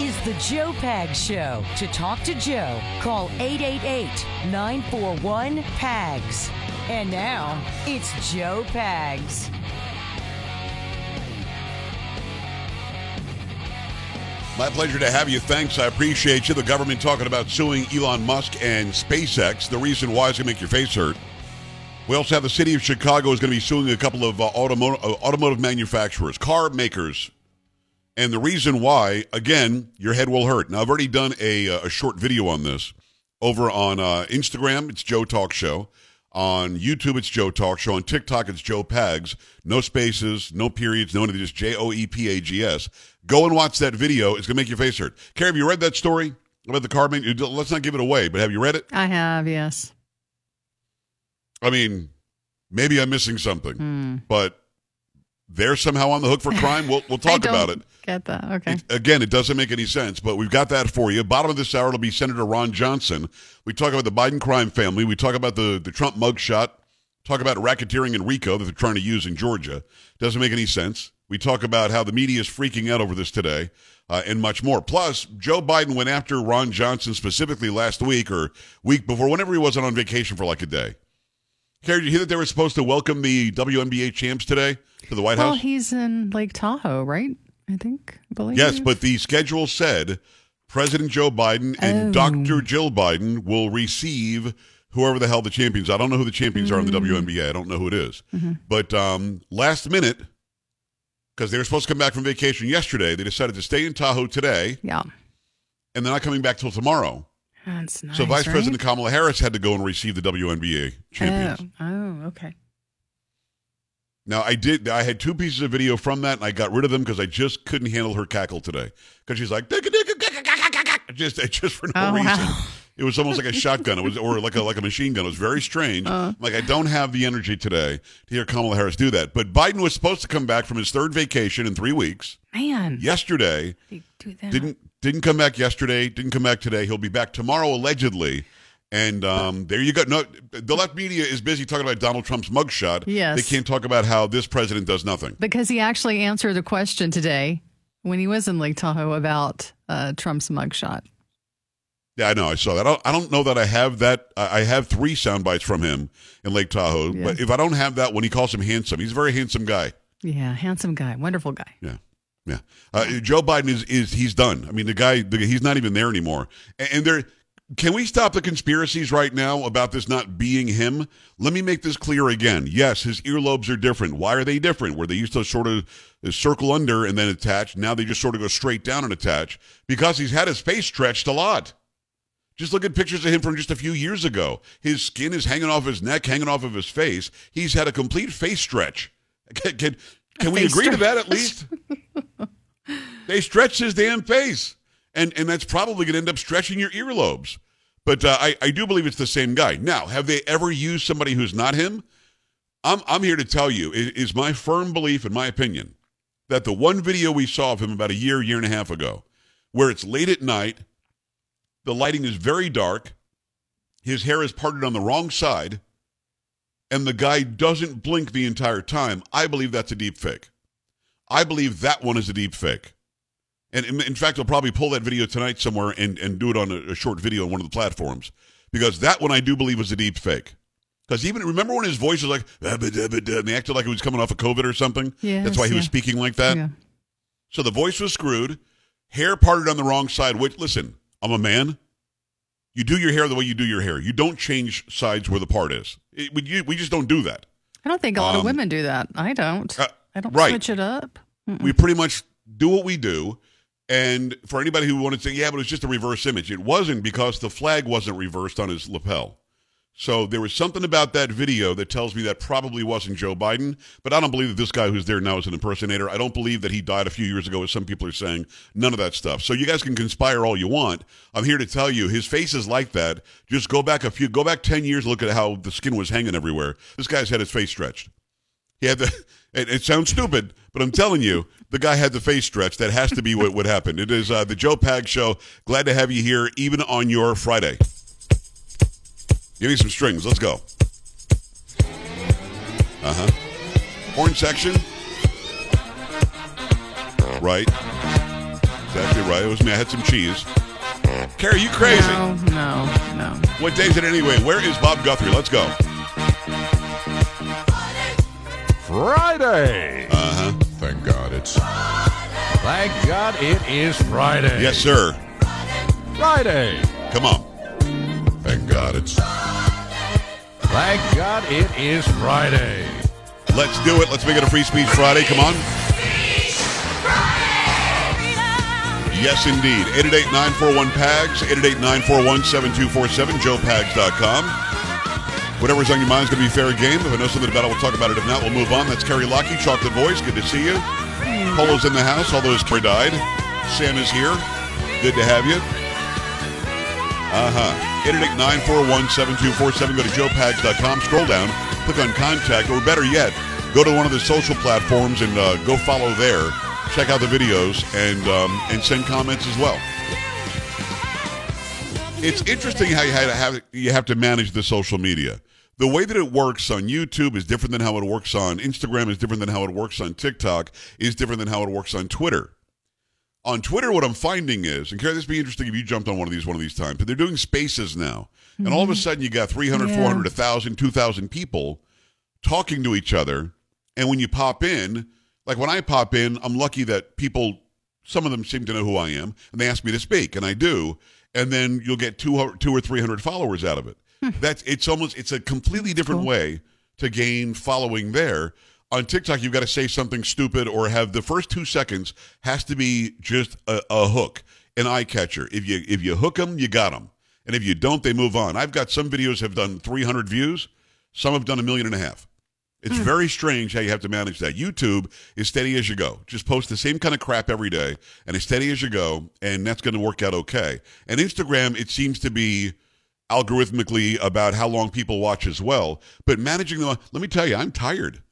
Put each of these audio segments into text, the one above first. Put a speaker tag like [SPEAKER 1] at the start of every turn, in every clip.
[SPEAKER 1] is the Joe Pag Show. To talk to Joe, call 888 941 PAGS. And now, it's Joe Pags.
[SPEAKER 2] My pleasure to have you. Thanks. I appreciate you. The government talking about suing Elon Musk and SpaceX. The reason why is going to make your face hurt. We also have the city of Chicago is going to be suing a couple of uh, uh, automotive manufacturers, car makers. And the reason why, again, your head will hurt. Now, I've already done a, uh, a short video on this over on uh, Instagram. It's Joe Talk Show. On YouTube, it's Joe Talk Show. On TikTok, it's Joe Pags. No spaces, no periods, no anything, just J O E P A G S. Go and watch that video. It's going to make your face hurt. Carrie, have you read that story about the car? Let's not give it away, but have you read it?
[SPEAKER 3] I have, yes.
[SPEAKER 2] I mean, maybe I'm missing something,
[SPEAKER 3] Hmm.
[SPEAKER 2] but they're somehow on the hook for crime. We'll, we'll talk about it.
[SPEAKER 3] Get that? Okay.
[SPEAKER 2] It- again, it doesn't make any sense, but we've got that for you. Bottom of this hour, it'll be Senator Ron Johnson. We talk about the Biden crime family. We talk about the, the Trump mugshot. Talk about racketeering in RICO that they're trying to use in Georgia. Doesn't make any sense. We talk about how the media is freaking out over this today uh, and much more. Plus, Joe Biden went after Ron Johnson specifically last week or week before, whenever he wasn't on vacation for like a day. Carrie, did you hear that they were supposed to welcome the WNBA champs today to the White
[SPEAKER 3] Well,
[SPEAKER 2] House?
[SPEAKER 3] Well, he's in Lake Tahoe, right? I think. Believe.
[SPEAKER 2] Yes, but the schedule said President Joe Biden and
[SPEAKER 3] Oh.
[SPEAKER 2] Dr. Jill Biden will receive whoever the hell the champions. I don't know who the champions are in the
[SPEAKER 3] Mm.
[SPEAKER 2] WNBA. I don't know who it is.
[SPEAKER 3] Mm-hmm.
[SPEAKER 2] But um, last minute, because they were supposed to come back from vacation yesterday, they decided to stay in Tahoe today,
[SPEAKER 3] Yeah.
[SPEAKER 2] and they're not coming back till tomorrow.
[SPEAKER 3] That's nice.
[SPEAKER 2] so Vice
[SPEAKER 3] right?
[SPEAKER 2] President Kamala Harris had to go and receive the WNBA champions.
[SPEAKER 3] Oh, oh, okay.
[SPEAKER 2] Now I did. I had two pieces of video from that, and I got rid of them because I just couldn't handle her cackle today. Because she's like, just just for no
[SPEAKER 3] Oh,
[SPEAKER 2] reason.
[SPEAKER 3] wow.
[SPEAKER 2] It was almost like a shotgun. It was or like a like a machine gun. It was very strange.
[SPEAKER 3] Uh.
[SPEAKER 2] like I don't have the energy today to hear Kamala Harris do that. But Biden was supposed to come back from his third vacation in three weeks.
[SPEAKER 3] Man.
[SPEAKER 2] Yesterday didn't didn't come back yesterday. Didn't come back today. He'll be back tomorrow allegedly. And um, there you go. No, the left media is busy talking about Donald Trump's mugshot.
[SPEAKER 3] Yes.
[SPEAKER 2] they can't talk about how this president does nothing.
[SPEAKER 3] Because he actually answered a question today when he was in Lake Tahoe about uh, Trump's mugshot.
[SPEAKER 2] Yeah, I know. I saw that. I don't, I don't know that I have that. I I have three sound bites from him in Lake Tahoe.
[SPEAKER 3] Yeah.
[SPEAKER 2] But if I don't have that when he calls him handsome, he's a very handsome guy.
[SPEAKER 3] Yeah, handsome guy, wonderful guy.
[SPEAKER 2] Yeah, yeah. Uh, Joe Biden is is he's done. I mean, the guy, the, he's not even there anymore. And, and there, can we stop the conspiracies right now about this not being him? Let me make this clear again. Yes, his earlobes are different. Why are they different? Where they used to sort of circle under and then attach, now they just sort of go straight down and attach because he's had his face stretched a lot. Just look at pictures of him from just a few years ago. His skin is hanging off his neck, hanging off of his face. He's had a complete face stretch. Can, can, can we agree to that at least? they stretched his damn face, and and that's probably going to end up stretching your earlobes. But uh, I I do believe it's the same guy. Now, have they ever used somebody who's not him? I'm I'm here to tell you it is my firm belief, in my opinion, that the one video we saw of him about a year year and a half ago, where it's late at night, the lighting is very dark, his hair is parted on the wrong side, and the guy doesn't blink the entire time. I believe that's a deep fake. I believe that one is a deep fake. And in, in fact, I'll probably pull that video tonight somewhere and, and do it on a, a short video on one of the platforms because that one I do believe was a deep fake. Because even remember when his voice was like, "Ah, ba, da, ba, da," and they acted like he was coming off of COVID or something?
[SPEAKER 3] Yes,
[SPEAKER 2] That's why he was speaking like that.
[SPEAKER 3] Yeah.
[SPEAKER 2] So the voice was screwed, hair parted on the wrong side. Which, listen, I'm a man. You do your hair the way you do your hair. You don't change sides where the part is. It, we, you, we just don't do that.
[SPEAKER 3] I don't think a lot
[SPEAKER 2] Um,
[SPEAKER 3] of women do that. I don't.
[SPEAKER 2] uh,
[SPEAKER 3] I don't
[SPEAKER 2] right.
[SPEAKER 3] switch it up.
[SPEAKER 2] We pretty much do what we do. And for anybody who wanted to say, yeah, but it was just a reverse image, it wasn't because the flag wasn't reversed on his lapel. So there was something about that video that tells me that probably wasn't Joe Biden. But I don't believe that this guy who's there now is an impersonator. I don't believe that he died a few years ago, as some people are saying. None of that stuff. So you guys can conspire all you want. I'm here to tell you, his face is like that. Just go back a few, go back 10 years, look at how the skin was hanging everywhere. This guy's had his face stretched. He had the. It, it sounds stupid, but I'm telling you, the guy had the face stretch. That has to be what what happened. It is uh, the Joe Pag Show. Glad to have you here, even on your Friday. Give me some strings. Let's go. Uh huh. Horn section. Right. exactly right. It was me. I had some cheese. Carrie, you crazy?
[SPEAKER 3] No, no, no.
[SPEAKER 2] What day is it anyway? Where is Bob Guthrie? Let's go.
[SPEAKER 4] Friday.
[SPEAKER 2] Uh huh.
[SPEAKER 4] Thank God it's. Thank God it is Friday.
[SPEAKER 2] Yes, sir.
[SPEAKER 4] Friday.
[SPEAKER 2] Come on.
[SPEAKER 4] Thank God it's. Thank God it is Friday.
[SPEAKER 2] Let's do it. Let's make it a free speech Friday. Come on. Yes, indeed. 888-941-PAGS, 888-941-7247, joepags.com. Whatever's on your mind is going to be fair game. If I know something about it, we'll talk about it. If not, we'll move on. That's Carrie Lockie, Chocolate Voice. Good to see you. Polo's in the house, although his car died. Sam is here. Good to have you. Uh-huh. 888-941-7247. Go to joepags.com. Scroll down. Click on Contact. Or better yet, go to one of the social platforms and uh, go follow there. Check out the videos and um, and send comments as well. It's interesting how you have you have to manage the social media. The way that it works on YouTube is different than how it works on Instagram. Is different than how it works on TikTok. Is different than how it works on Twitter. On Twitter, what I'm finding is, and Carrie, this would be interesting if you jumped on one of these one of these times, but they're doing spaces now. And all of a mm-hmm. sudden, you got 300,
[SPEAKER 3] Yeah.
[SPEAKER 2] 400, 1,000, 2,000 people talking to each other. And when you pop in, like when I pop in, I'm lucky that people, some of them seem to know who I am, and they ask me to speak, and I do. And then you'll get two, two or 300 followers out of it. That's it's almost it's a completely different
[SPEAKER 3] cool.
[SPEAKER 2] way to gain following there. On TikTok, you've got to say something stupid or have the first two seconds has to be just a, a hook, an eye catcher. If you if you hook them, you got them, and if you don't, they move on. I've got some videos have done 300 views, some have done a million and a half. It's hmm. very strange how you have to manage that. YouTube is steady as you go. Just post the same kind of crap every day, and it's steady as you go, and that's going to work out okay. And Instagram, it seems to be algorithmically about how long people watch as well. But managing the, let me tell you, I'm tired.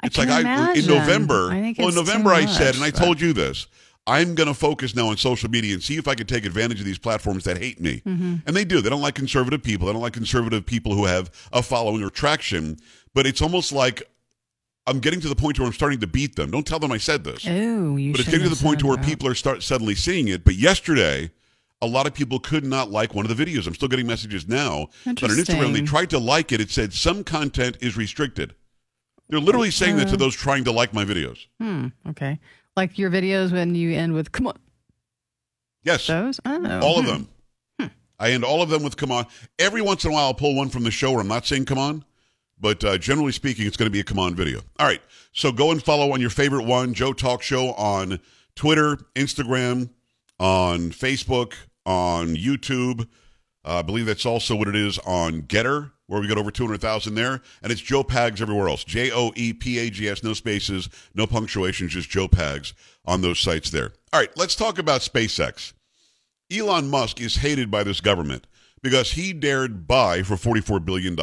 [SPEAKER 3] I
[SPEAKER 2] It's like I in. November.
[SPEAKER 3] I
[SPEAKER 2] well, in November I said, and I
[SPEAKER 3] but-
[SPEAKER 2] told you this. I'm going to focus now on social media and see if I can take advantage of these platforms that hate me.
[SPEAKER 3] Mm-hmm.
[SPEAKER 2] And they do. They don't like conservative people. They don't like conservative people who have a following or traction. But it's almost like I'm getting to the point where I'm starting to beat them. Don't tell them I said this.
[SPEAKER 3] Oh, you
[SPEAKER 2] but it's getting to the point to where people are start suddenly seeing it. But yesterday, a lot of people could not like one of the videos. I'm still getting messages now. But on Instagram, they tried to like it. It said some content is restricted. They're literally saying that to those trying to like my videos.
[SPEAKER 3] Hmm, okay. Like your videos when you end with "Come on,"
[SPEAKER 2] Yes.
[SPEAKER 3] those. Oh,
[SPEAKER 2] All of
[SPEAKER 3] hmm.
[SPEAKER 2] them. I end all of them with "Come on." Every once in a while, I'll pull one from the show where I'm not saying "Come on," but uh, generally speaking, it's going to be a "Come on" video. All right, so go and follow on your favorite one, Joe Talk Show on Twitter, Instagram, on Facebook, on YouTube. Uh, I believe that's also what it is on Gettr, where we got over 200,000 there. And it's Joe Pags everywhere else. J O E P A G S, no spaces, no punctuation, just Joe Pags on those sites there. All right, let's talk about SpaceX. Elon Musk is hated by this government because he dared buy for $44 billion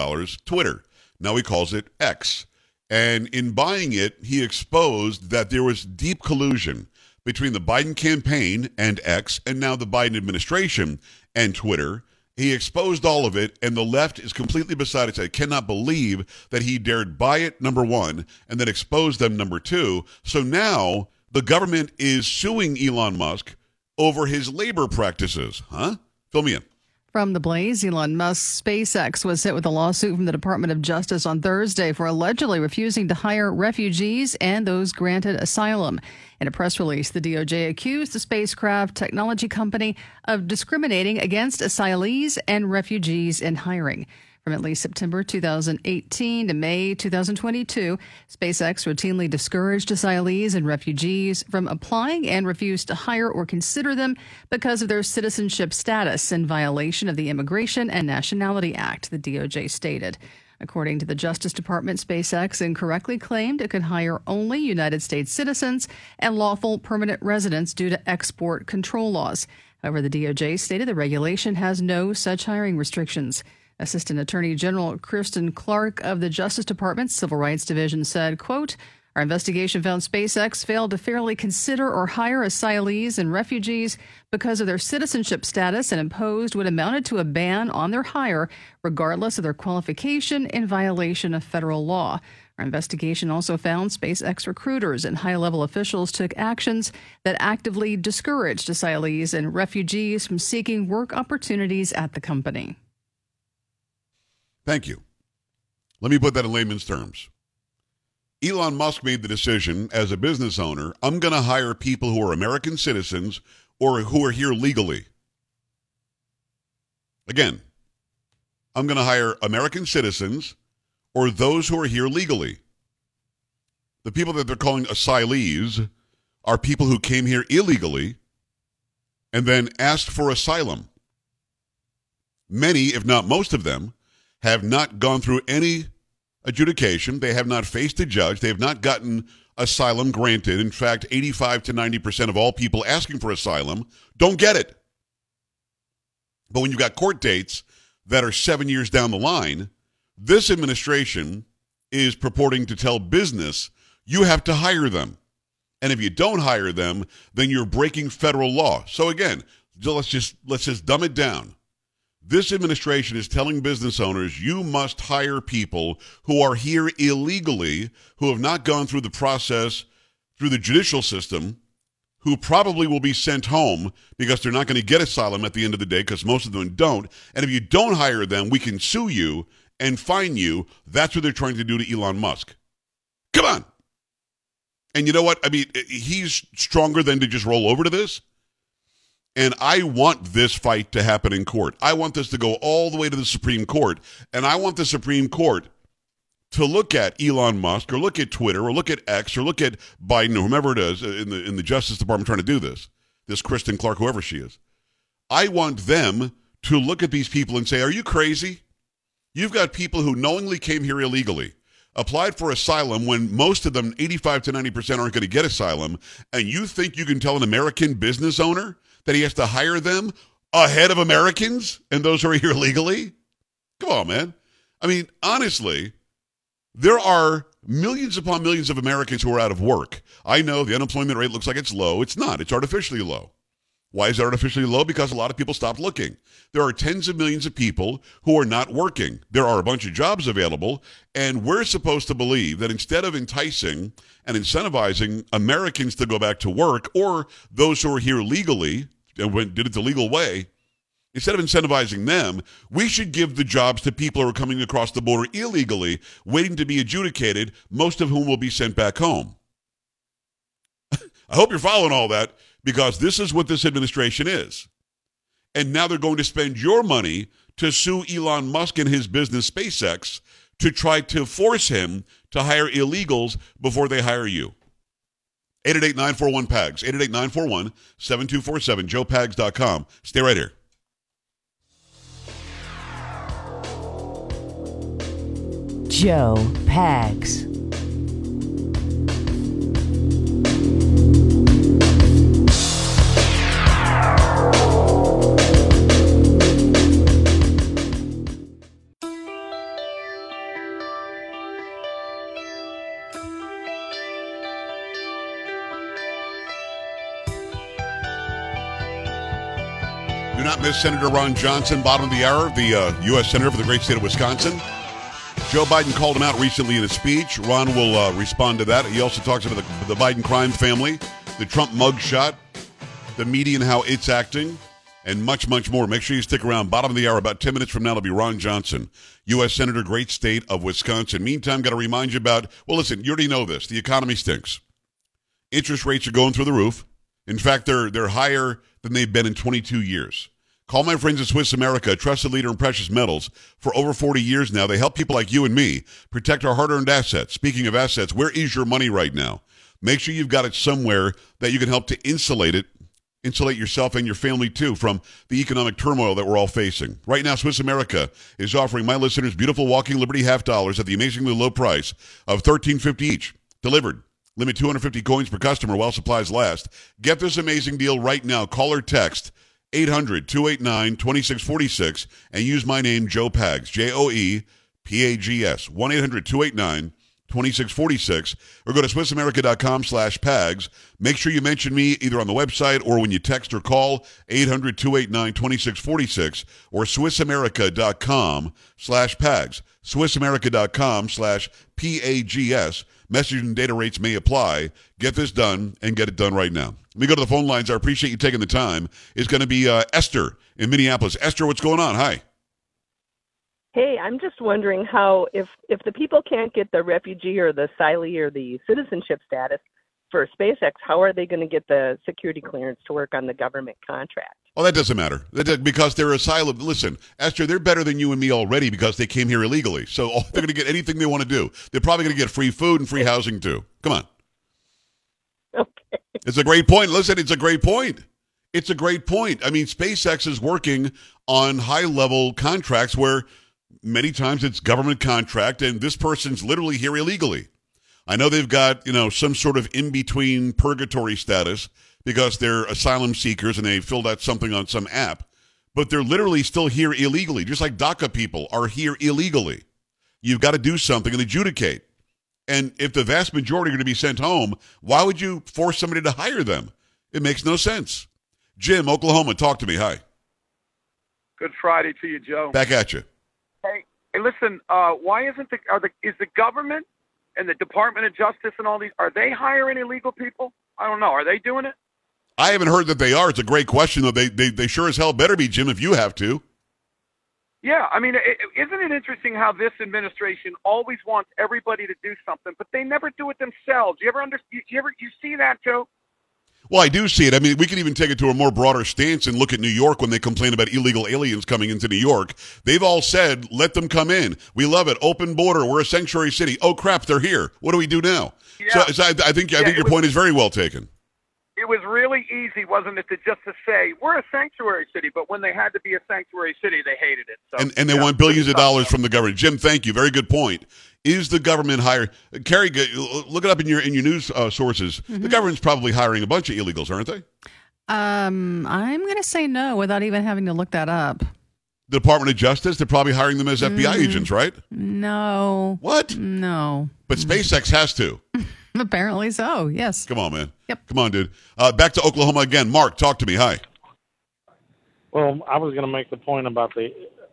[SPEAKER 2] Twitter. Now he calls it X. And in buying it, he exposed that there was deep collusion between the Biden campaign and X and now the Biden administration and Twitter. He exposed all of it, and the left is completely beside itself. head. Cannot believe that he dared buy it, number one, and then expose them, number two. So now the government is suing Elon Musk over his labor practices. Huh? Fill me in.
[SPEAKER 3] From the Blaze, Elon Musk's SpaceX was hit with a lawsuit from the Department of Justice on Thursday for allegedly refusing to hire refugees and those granted asylum. In a press release, the DOJ accused the spacecraft technology company of discriminating against asylees and refugees in hiring. From at least September 2018 to May 2022, SpaceX routinely discouraged asylees and refugees from applying and refused to hire or consider them because of their citizenship status in violation of the Immigration and Nationality Act, the DOJ stated. According to the Justice Department, SpaceX incorrectly claimed it could hire only United States citizens and lawful permanent residents due to export control laws. However, the DOJ stated the regulation has no such hiring restrictions. Assistant Attorney General Kristen Clarke of the Justice Department's Civil Rights Division said, quote, our investigation found SpaceX failed to fairly consider or hire asylees and refugees because of their citizenship status and imposed what amounted to a ban on their hire, regardless of their qualification, in violation of federal law. Our investigation also found SpaceX recruiters and high level officials took actions that actively discouraged asylees and refugees from seeking work opportunities at the company.
[SPEAKER 2] Thank you. Let me put that in layman's terms. Elon Musk made the decision as a business owner I'm going to hire people who are American citizens or who are here legally. Again, I'm going to hire American citizens or those who are here legally. The people that they're calling asylees are people who came here illegally and then asked for asylum. Many, if not most of them, have not gone through any adjudication. They have not faced a judge. They have not gotten asylum granted. In fact, 85 to 90% of all people asking for asylum don't get it. But when you've got court dates that are seven years down the line, this administration is purporting to tell business you have to hire them. And if you don't hire them, then you're breaking federal law. So again, let's just let's just dumb it down. This administration is telling business owners you must hire people who are here illegally, who have not gone through the process through the judicial system, who probably will be sent home because they're not going to get asylum at the end of the day because most of them don't. And if you don't hire them, we can sue you and fine you. That's what they're trying to do to Elon Musk. Come on. And you know what? I mean, he's stronger than to just roll over to this. And I want this fight to happen in court. I want this to go all the way to the Supreme Court. And I want the Supreme Court to look at Elon Musk or look at Twitter or look at X or look at Biden or whomever it is in the in the Justice Department trying to do this. This Kristen Clarke, whoever she is. I want them to look at these people and say, Are you crazy? You've got people who knowingly came here illegally, applied for asylum when most of them, 85 to 90%, aren't going to get asylum, and you think you can tell an American business owner that he has to hire them ahead of Americans and those who are here legally? Come on, man. I mean, honestly, there are millions upon millions of Americans who are out of work. I know the unemployment rate looks like it's low. It's not, it's artificially low. Why is it artificially low? Because a lot of people stopped looking. There are tens of millions of people who are not working. There are a bunch of jobs available, and we're supposed to believe that instead of enticing and incentivizing Americans to go back to work or those who are here legally and went, did it the legal way, instead of incentivizing them, we should give the jobs to people who are coming across the border illegally, waiting to be adjudicated, most of whom will be sent back home. I hope you're following all that because this is what this administration is. And now they're going to spend your money to sue Elon Musk and his business SpaceX to try to force him to hire illegals before they hire you. 888-941-PAGS, 888-941-7247, joepags.com. Stay right here.
[SPEAKER 1] Joe Pags.
[SPEAKER 2] Senator Ron Johnson, bottom of the hour, the uh, U.S. Senator for the great state of Wisconsin. Joe Biden called him out recently in a speech. Ron will uh, respond to that. He also talks about the, the Biden crime family, the Trump mugshot, the media and how it's acting, and much, much more. Make sure you stick around. Bottom of the hour, about 10 minutes from now, it'll be Ron Johnson, U.S. Senator, great state of Wisconsin. Meantime, got to remind you about, well, listen, you already know this. The economy stinks. Interest rates are going through the roof. In fact, they're, they're higher than they've been in 22 years. Call my friends at Swiss America, a trusted leader in precious metals. For over 40 years now, they help people like you and me protect our hard earned assets. Speaking of assets, where is your money right now? Make sure you've got it somewhere that you can help to insulate it, insulate yourself and your family too from the economic turmoil that we're all facing. Right now, Swiss America is offering my listeners beautiful walking Liberty half dollars at the amazingly low price of $13.50 each, delivered. Limit 250 coins per customer while supplies last. Get this amazing deal right now. Call or text 800 289 2646 and use my name, Joe Pags, J O E P A G S, 1 800 289 2646 or go to SwissAmerica.com slash PAGS. Make sure you mention me either on the website or when you text or call 800 289 2646 or SwissAmerica.com slash PAGS. SwissAmerica.com slash P-A-G-S. Message and data rates may apply. Get this done and get it done right now. Let me go to the phone lines. I appreciate you taking the time. It's going to be uh, Esther in Minneapolis. Esther, what's going on? Hi.
[SPEAKER 5] Hey, I'm just wondering how if if the people can't get the refugee or the asylee or the citizenship status for SpaceX, how are they going to get the security clearance to work on the government contract?
[SPEAKER 2] Oh, that doesn't matter. Because they're asylum. Listen, Esther, they're better than you and me already because they came here illegally. So they're going to get anything they want to do. They're probably going to get free food and free housing too. Come on.
[SPEAKER 5] Okay.
[SPEAKER 2] It's a great point. Listen, it's a great point. It's a great point. I mean, SpaceX is working on high level contracts where many times it's government contract and this person's literally here illegally. I know they've got, you know, some sort of in between purgatory status because they're asylum seekers and they filled out something on some app, but they're literally still here illegally, just like DACA people are here illegally. You've got to do something and adjudicate. And if the vast majority are going to be sent home, why would you force somebody to hire them? It makes no sense. Jim, Oklahoma, talk to me. Hi.
[SPEAKER 6] Good Friday to you, Joe.
[SPEAKER 2] Back at you.
[SPEAKER 6] Hey, hey, listen. Uh, why isn't the are the is the government and the Department of Justice and all these are they hiring illegal people? I don't know. Are they doing it?
[SPEAKER 2] I haven't heard that they are. It's a great question, though. They, they, they sure as hell better be, Jim, if you have to.
[SPEAKER 6] Yeah, I mean, isn't it interesting how this administration always wants everybody to do something, but they never do it themselves? You ever under you, you ever you see that, Joe?
[SPEAKER 2] Well, I do see it. I mean, we could even take it to a more broader stance and look at New York when they complain about illegal aliens coming into New York. They've all said, let them come in. We love it. Open border. We're a sanctuary city. Oh, crap, they're here. What do we do now?
[SPEAKER 6] Yeah.
[SPEAKER 2] So, so I, I think, I
[SPEAKER 6] Yeah,
[SPEAKER 2] think your
[SPEAKER 6] was-
[SPEAKER 2] point is very well taken.
[SPEAKER 6] It was really easy, wasn't it, to just to say we're a sanctuary city, but when they had to be a sanctuary city, they hated it. So,
[SPEAKER 2] and, and they
[SPEAKER 6] yeah,
[SPEAKER 2] want billions of dollars from the government. Jim, thank you. Very good point. Is the government hiring? Carrie, g- look it up in your in your news uh, sources. The government's probably hiring a bunch of illegals, aren't they?
[SPEAKER 3] Um, I'm going to say no without even having to look that up.
[SPEAKER 2] The Department of Justice, they're probably hiring them as FBI agents, right?
[SPEAKER 3] No.
[SPEAKER 2] What?
[SPEAKER 3] No.
[SPEAKER 2] But SpaceX has to.
[SPEAKER 3] Apparently so. Yes.
[SPEAKER 2] Come on, man.
[SPEAKER 3] Yep.
[SPEAKER 2] Come on, dude. Uh, back to Oklahoma again. Mark, talk to me. Hi.
[SPEAKER 7] Well, I was going to make the point about the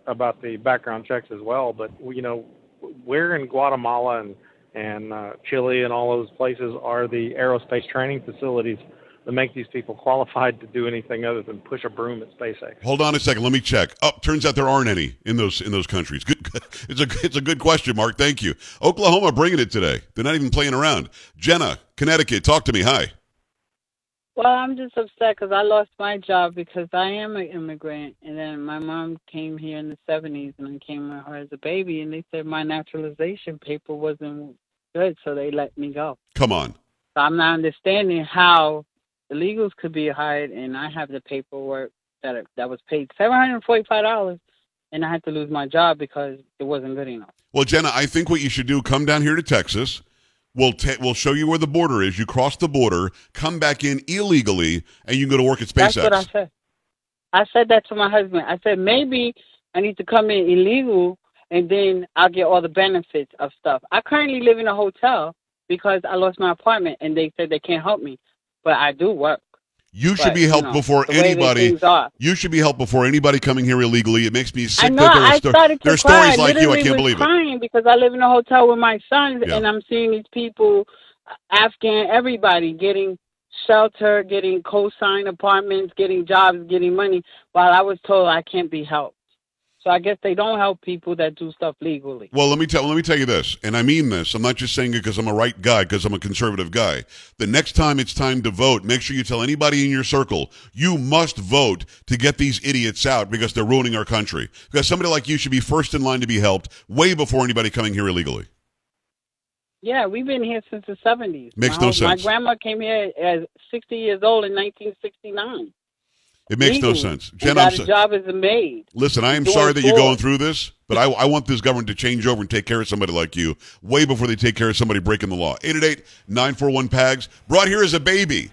[SPEAKER 7] about the background checks as well, but you know, where in Guatemala and and uh, Chile and all those places are the aerospace training facilities that make these people qualified to do anything other than push a broom at SpaceX?
[SPEAKER 2] Hold on a second. Let me check. Oh, turns out there aren't any in those in those countries. Good. It's a it's a good question, Mark. Thank you. Oklahoma bringing it today. They're not even playing around. Jenna, Connecticut, talk to me. Hi.
[SPEAKER 8] Well, I'm just upset because I lost my job because I am an immigrant, and then my mom came here in the '70s, and I came with her as a baby, and they said my naturalization paper wasn't good, so they let me go.
[SPEAKER 2] Come on.
[SPEAKER 8] So I'm not understanding how illegals could be hired, and I have the paperwork that that was paid seven hundred forty-five dollars, and I had to lose my job because it wasn't good enough.
[SPEAKER 2] Well, Jenna, I think what you should do: come down here to Texas. We'll ta- we'll show you where the border is. You cross the border, come back in illegally, and you can go to work at SpaceX.
[SPEAKER 8] That's what I said. I said that to my husband. I said maybe I need to come in illegal and then I'll get all the benefits of stuff. I currently live in a hotel because I lost my apartment and they said they can't help me. But I do work.
[SPEAKER 2] You should be
[SPEAKER 8] you
[SPEAKER 2] helped
[SPEAKER 8] know,
[SPEAKER 2] before anybody. You should be helped before anybody coming here illegally. It makes me sick
[SPEAKER 8] I know.
[SPEAKER 2] that there
[SPEAKER 8] I
[SPEAKER 2] sto-
[SPEAKER 8] started to
[SPEAKER 2] there are
[SPEAKER 8] cry.
[SPEAKER 2] stories like you. I can't
[SPEAKER 8] was
[SPEAKER 2] believe it.
[SPEAKER 8] because I live in a hotel with my sons
[SPEAKER 2] Yeah.
[SPEAKER 8] and I'm seeing these people, Afghan, everybody getting shelter, getting co-sign apartments, getting jobs, getting money, while I was told I can't be helped. So I guess they don't help people that do stuff legally.
[SPEAKER 2] Well, let me tell let me tell you this, and I mean this. I'm not just saying it because I'm a right guy, because I'm a conservative guy. The next time it's time to vote, make sure you tell anybody in your circle you must vote to get these idiots out because they're ruining our country. Because somebody like you should be first in line to be helped way before anybody coming here illegally.
[SPEAKER 8] Yeah, we've been here since the 70s.
[SPEAKER 2] Makes
[SPEAKER 8] my,
[SPEAKER 2] no
[SPEAKER 8] My grandma came here at 60 years old in 1969.
[SPEAKER 2] It makes no sense. Jen,
[SPEAKER 8] got I'm
[SPEAKER 2] sorry.
[SPEAKER 8] job as a maid.
[SPEAKER 2] Listen, I am
[SPEAKER 8] She's
[SPEAKER 2] sorry that you're going through this, but I, I want this government to change over and take care of somebody like you way before they take care of somebody breaking the law. 888-941-PAGS. Brought here as a baby.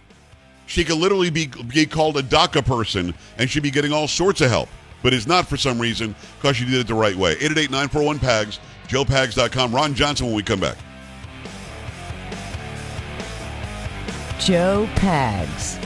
[SPEAKER 2] She could literally be, be called a DACA person and she'd be getting all sorts of help, but it's not for some reason because she did it the right way. 888-941-PAGS, joepags.com. Ron Johnson when we come back.
[SPEAKER 1] Joe Pags.